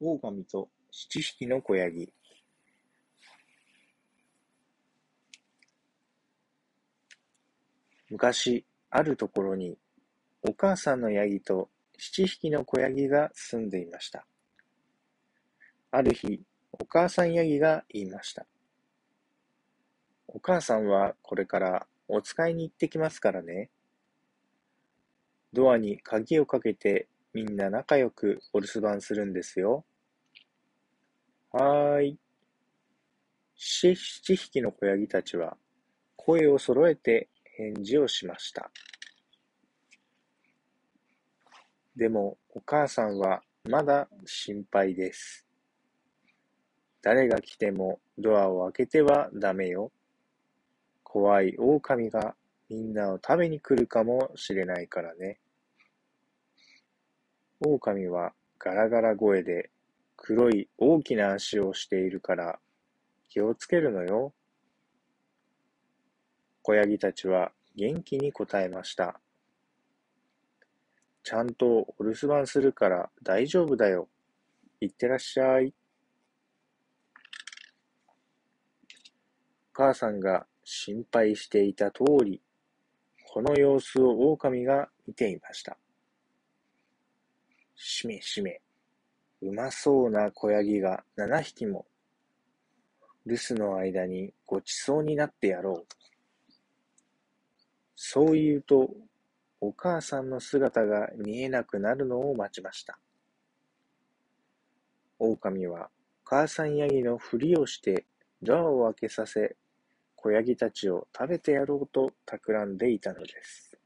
狼と七匹の子ヤギ昔、あるところに、お母さんのヤギと七匹の子ヤギが住んでいました。ある日、お母さんヤギが言いました。お母さんはこれからお使いに行ってきますからね。ドアに鍵をかけてみんな仲良くお留守番するんですよ。はーい。七匹の子ヤギたちは声を揃えて返事をしました。でもお母さんはまだ心配です。誰が来てもドアを開けてはダメよ。怖い狼がみんなを食べに来るかもしれないからね。狼はガラガラ声で黒い大きな足をしているから気をつけるのよ。子ヤギたちは元気に答えました。ちゃんとお留守番するから大丈夫だよ。いってらっしゃい。お母さんが心配していた通り、この様子を狼が見ていました。しめしめ、うまそうな子ヤギが七匹も、留守の間にごちそうになってやろう。そう言うと、お母さんの姿が見えなくなるのを待ちました。狼はお母さんヤギのふりをしてドアを開けさせ、子ヤギたちを食べてやろうと企んでいたのです。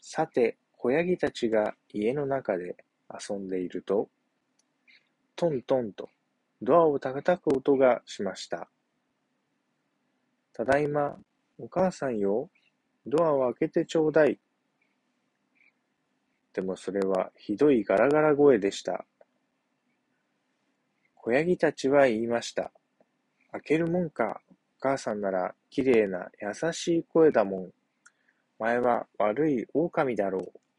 さて、子ヤギたちが家の中で遊んでいると、トントンとドアを叩く音がしました。ただいま、お母さんよ、ドアを開けてちょうだい。でもそれはひどいガラガラ声でした。子ヤギたちは言いました。開けるもんか。お母さんなら綺麗な優しい声だもん。前は悪い狼だろう。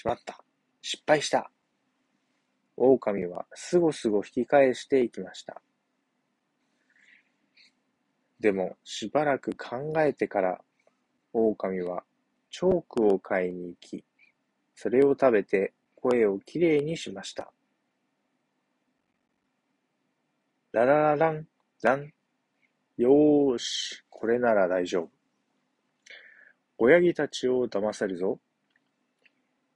しまった。失敗した。狼はすごすご引き返していきました。でもしばらく考えてから、狼はチョークを買いに行き、それを食べて声をきれいにしました。ララララン、ラン。よーし、これなら大丈夫。親父たちを騙せるぞ。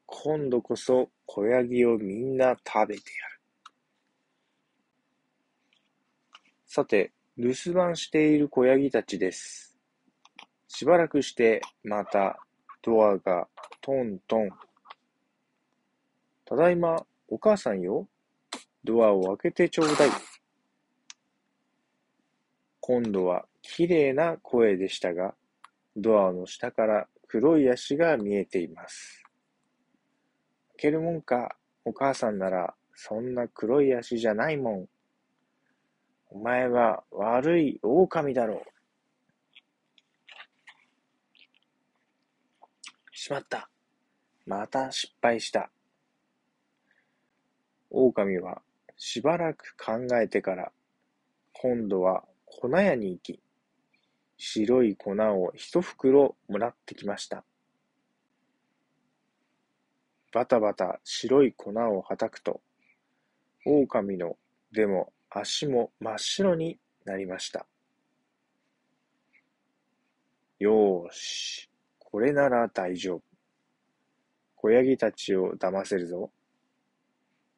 今度こそ小ヤギをみんな食べてやる。さて、留守番している子ヤギたちです。しばらくしてまたドアがトントン。ただいま、お母さんよ。ドアを開けてちょうだい。今度は綺麗な声でしたが、ドアの下から黒い足が見えています。けるもんか、お母さんなら、そんな黒い足じゃないもん。お前は悪い狼だろう。しまった。また失敗した。狼はしばらく考えてから、今度は粉屋に行き、白い粉を一袋もらってきました。バタバタ白い粉をはたくと、狼のでも足も真っ白になりました。よーし、これなら大丈夫。子ヤギたちを騙せるぞ。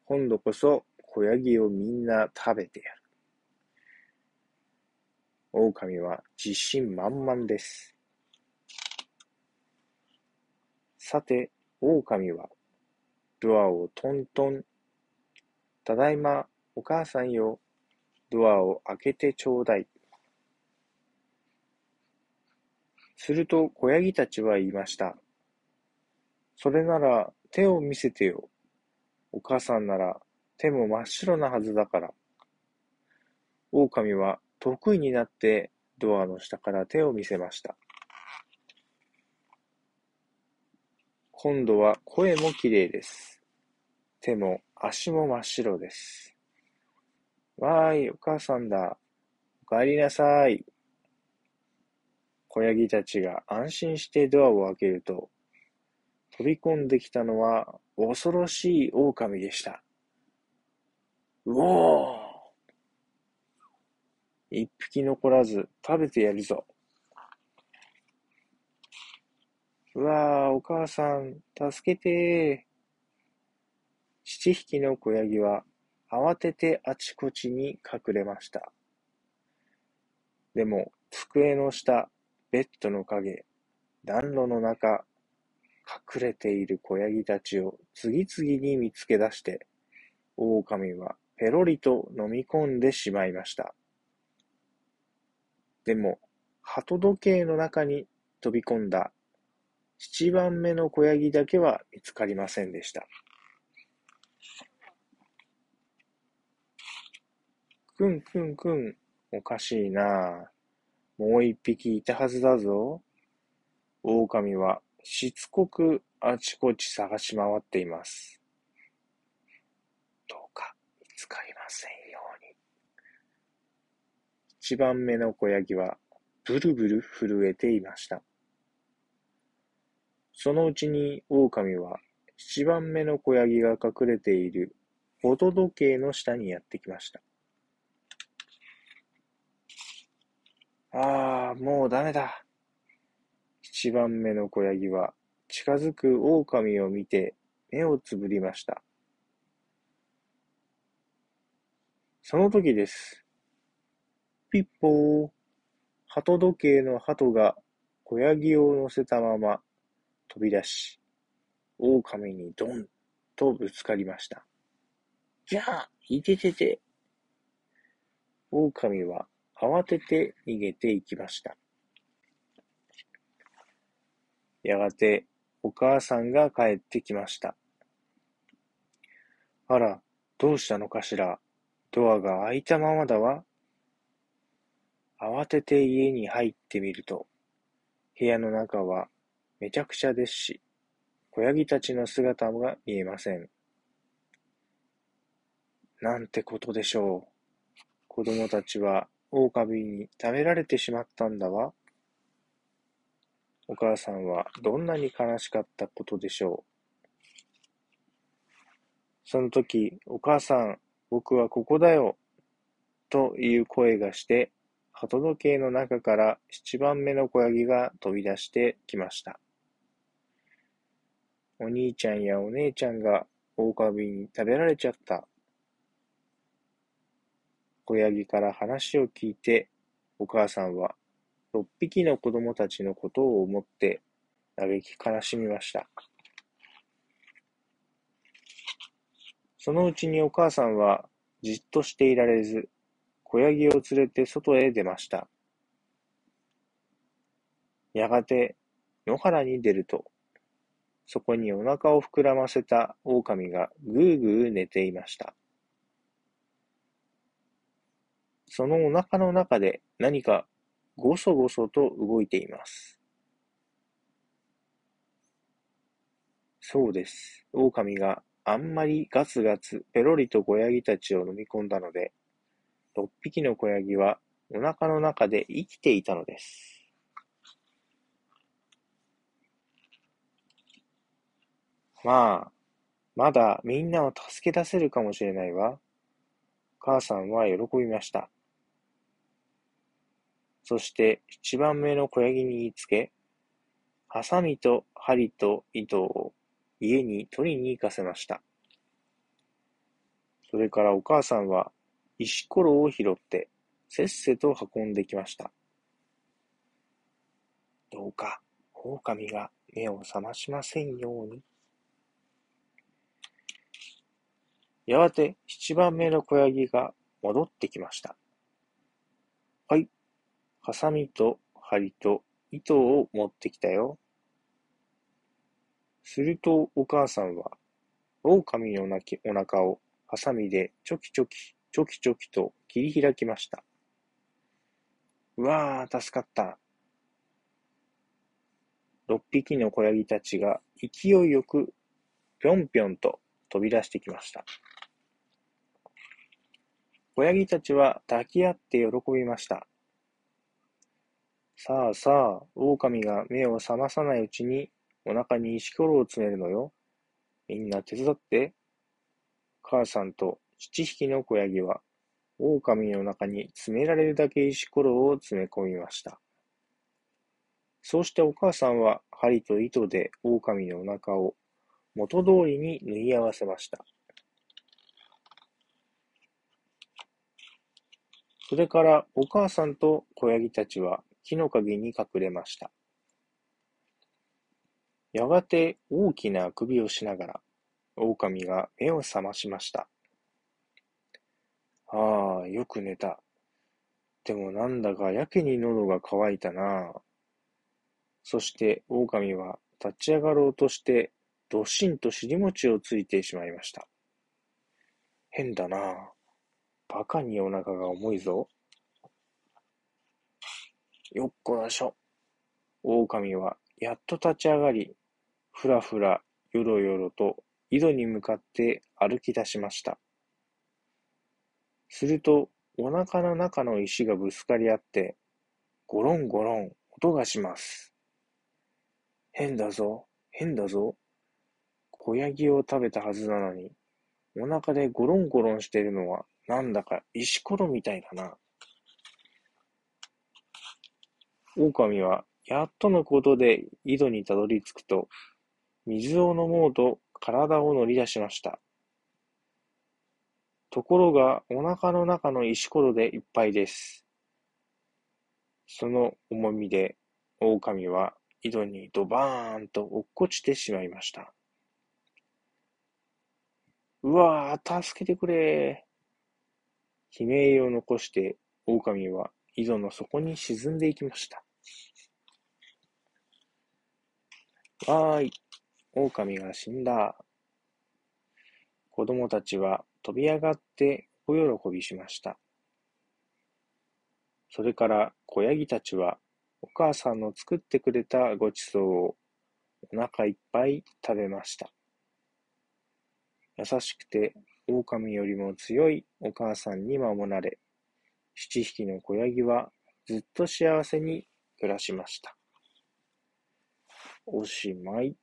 今度こそ子ヤギをみんな食べてやる。狼は自信満々です。さて、狼はドアをトントン。ただいま、お母さんよ。ドアを開けてちょうだい。すると、子ヤギたちは言いました。それなら、手を見せてよ。お母さんなら、手も真っ白なはずだから。狼は得意になってドアの下から手を見せました。今度は声もきれいです。手も足も真っ白です。わーい、お母さんだ。お帰りなさい。子ヤギたちが安心してドアを開けると、飛び込んできたのは恐ろしい狼でした。うおー一匹残らず食べてやるぞ。うわぁ、お母さん、助けて七匹の子ヤギは慌ててあちこちに隠れました。でも、机の下、ベッドの陰、暖炉の中、隠れている子ヤギたちを次々に見つけ出して、狼はペロリと飲み込んでしまいました。でも、鳩時計の中に飛び込んだ七番目の子ヤギだけは見つかりませんでした。くんくんくん、おかしいなもう一匹いたはずだぞ。狼はしつこくあちこち探し回っています。どうか見つかりませんように。一番目の子ヤギはブルブル震えていました。そのうちに狼は七番目の子ヤギが隠れている音時計の下にやってきました。ああ、もうダメだ。七番目の子ヤギは近づく狼を見て目をつぶりました。その時です。ピッポー。鳩時計の鳩が子ヤギを乗せたまま飛び出し、狼にドンとぶつかりました。じゃあ、いててて。狼は慌てて逃げていきました。やがてお母さんが帰ってきました。あら、どうしたのかしら。ドアが開いたままだわ。慌てて家に入ってみると、部屋の中はめちゃくちゃですし、子ヤギたちの姿が見えません。なんてことでしょう。子供たちは狼に食べられてしまったんだわ。お母さんはどんなに悲しかったことでしょう。その時、お母さん、僕はここだよ、という声がして、鳩時計の中から七番目の子ヤギが飛び出してきました。お兄ちゃんやお姉ちゃんが狼に食べられちゃった。子ヤギから話を聞いて、お母さんは六匹の子供たちのことを思って嘆き悲しみました。そのうちにお母さんはじっとしていられず、子ヤギを連れて外へ出ました。やがて野原に出ると、そこにお腹を膨らませた狼がぐーぐー寝ていました。そのお腹の中で何かごそごそと動いています。そうです。狼があんまりガツガツペロリと子ヤギたちを飲み込んだので、六匹の子ヤギはお腹の中で生きていたのです。まあ、まだみんなを助け出せるかもしれないわ。母さんは喜びました。そして七番目の小ヤギに言いつけ、ハサミと針と糸を家に取りに行かせました。それからお母さんは石ころを拾ってせっせと運んできました。どうか狼が目を覚ましませんように。やがて七番目の小ヤギが戻ってきました。はい、ハサミと針と糸を持ってきたよ。するとお母さんは、狼のお腹をハサミでチョキチョキ、チョキチョキと切り開きました。うわあ、助かった。六匹の子ヤギたちが勢いよくぴょんぴょんと飛び出してきました。子ヤギたちは抱き合って喜びました。さあさあ、狼が目を覚まさないうちにお腹に石ころを詰めるのよ。みんな手伝って。母さんと七匹の子ヤギは狼の中に詰められるだけ石ころを詰め込みました。そうしてお母さんは針と糸で狼のお腹を元通りに縫い合わせました。それからお母さんと子ヤギたちは木の陰に隠れました。やがて大きなあくびをしながら、狼が目を覚ましました。ああ、よく寝た。でもなんだかやけに喉が渇いたな。そして狼は立ち上がろうとして、どしんと尻餅をついてしまいました。変だな。バカにお腹が重いぞ。よっこらしょ。狼はやっと立ち上がり、ふらふら、よろよろと井戸に向かって歩き出しました。すると、お腹の中の石がぶつかり合って、ゴロンゴロン音がします。変だぞ、変だぞ。小ヤギを食べたはずなのに、お腹でゴロンゴロンしているのはなんだか石ころみたいだな。狼はやっとのことで井戸にたどり着くと、水を飲もうと体を乗り出しました。ところが、お腹の中の石ころでいっぱいです。その重みで、狼は井戸にドバーンと落っこちてしまいました。うわぁ、助けてくれ悲鳴を残して、狼は井戸の底に沈んでいきました。わーい、狼が死んだ。子供たちは飛び上がってお喜びしました。それから子ヤギたちはお母さんの作ってくれたごちそうをお腹いっぱい食べました。優しくて狼よりも強いお母さんに守られ、七匹の子ヤギはずっと幸せに暮らしました。おしまい。